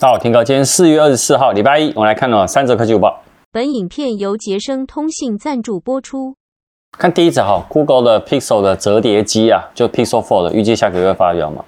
大家好，听哥，今天四月二十四号，礼拜一，我们来看了三则科技午报。本影片由杰生通信赞助播出。看第一则哈，Google 的 Pixel 的折叠机啊，就 Pixel Fold 预计下个月发表嘛。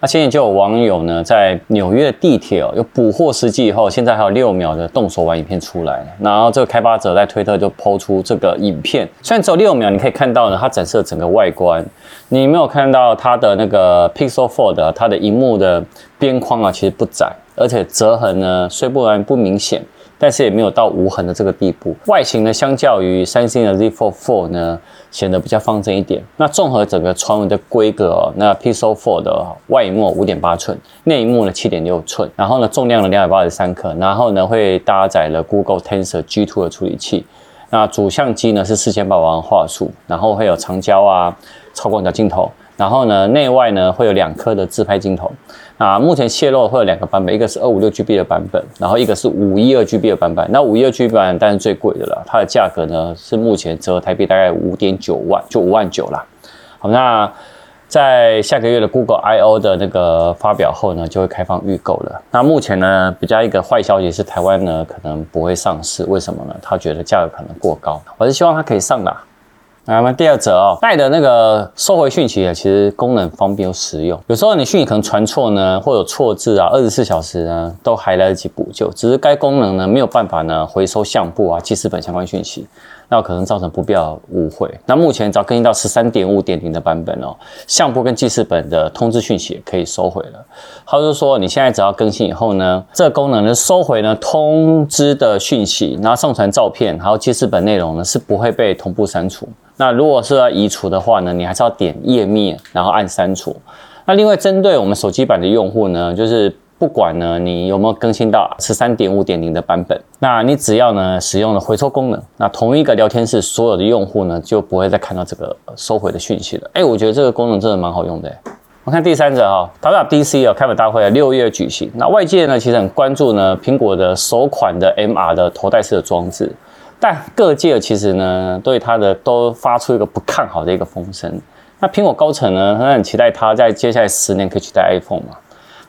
那现在就有网友呢，在纽约的地铁哦，有捕获时机以后，现在还有六秒的动手玩影片出来。然后这个开发者在推特就 PO 出这个影片，虽然只有六秒，你可以看到呢，它展示了整个外观。你没有看到它的那个 Pixel Fold，它的荧幕的边框啊，其实不窄。而且折痕呢，虽不然不明显，但是也没有到无痕的这个地步。外形呢，相较于三星的 Z Fold 4呢，显得比较方正一点。那综合整个传闻的规格哦，那 Pixel Fold 的外幕五点八寸，内幕呢七点六寸，然后呢重量呢两百八十三克，然后呢会搭载了 Google Tensor G2 的处理器。那主相机呢是四千八百万画素，然后会有长焦啊、超广角镜头。然后呢，内外呢会有两颗的自拍镜头。啊，目前泄露会有两个版本，一个是二五六 GB 的版本，然后一个是五一二 GB 的版本。那五一二 GB 版当然最贵的了，它的价格呢是目前折台币大概五点九万，就五万九啦。好，那在下个月的 Google I/O 的那个发表后呢，就会开放预购了。那目前呢，比较一个坏消息是台湾呢可能不会上市，为什么呢？他觉得价格可能过高。我是希望它可以上的。我们第二则哦，带的那个收回讯息啊，其实功能方便又实用。有时候你讯息可能传错呢，或有错字啊，二十四小时呢都还来得及补救。只是该功能呢没有办法呢回收相簿啊、记事本相关讯息，那可能造成不必要误会。那目前只要更新到十三点五点零的版本哦，相簿跟记事本的通知讯息也可以收回了。他就说你现在只要更新以后呢，这个功能呢收回呢通知的讯息，然后上传照片，还有记事本内容呢是不会被同步删除。那如果是要移除的话呢，你还是要点页面，然后按删除。那另外针对我们手机版的用户呢，就是不管呢你有没有更新到十三点五点零的版本，那你只要呢使用了回收功能，那同一个聊天室所有的用户呢就不会再看到这个收回的讯息了。哎，我觉得这个功能真的蛮好用的。我看第三者哈，WWDC 啊开发大会啊六月举行，那外界呢其实很关注呢苹果的首款的 MR 的头戴式的装置。但各界其实呢，对它的都发出一个不看好的一个风声。那苹果高层呢，很期待它在接下来十年可以取代 iPhone 嘛。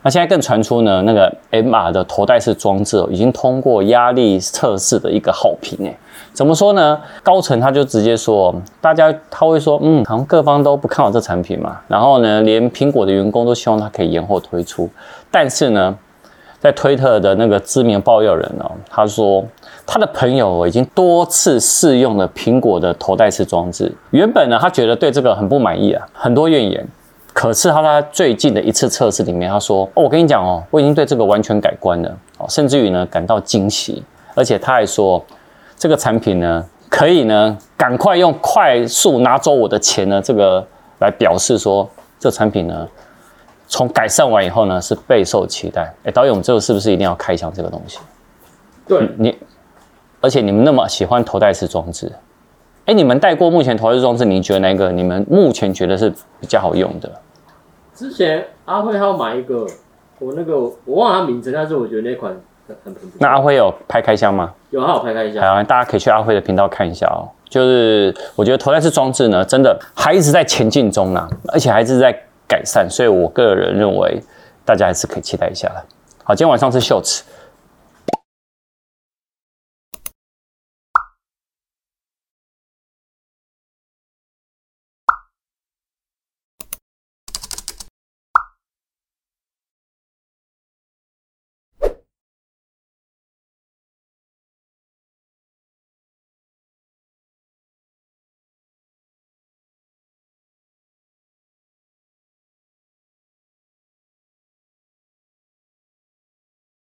那现在更传出呢，那个 MR 的头戴式装置已经通过压力测试的一个好评诶。怎么说呢？高层他就直接说，大家他会说，嗯，好像各方都不看好这产品嘛。然后呢，连苹果的员工都希望它可以延后推出。但是呢，在推特的那个知名爆料人哦，他说。他的朋友已经多次试用了苹果的头戴式装置，原本呢，他觉得对这个很不满意啊，很多怨言。可是他在最近的一次测试里面，他说：“哦，我跟你讲哦，我已经对这个完全改观了哦，甚至于呢感到惊喜。而且他还说，这个产品呢，可以呢赶快用快速拿走我的钱呢，这个来表示说，这产品呢从改善完以后呢是备受期待。哎，导演，我们最后是不是一定要开箱这个东西？对你。”而且你们那么喜欢头戴式装置，哎，你们戴过目前头戴式装置，你觉得哪个你们目前觉得是比较好用的？之前阿辉他要买一个，我那个我忘了他名字，但是我觉得那款很很不错。那阿辉有拍开箱吗？有，他有拍开箱。好，大家可以去阿辉的频道看一下哦。就是我觉得头戴式装置呢，真的还一直在前进中呢，而且还是在改善，所以我个人认为大家还是可以期待一下的。好，今天晚上是秀词。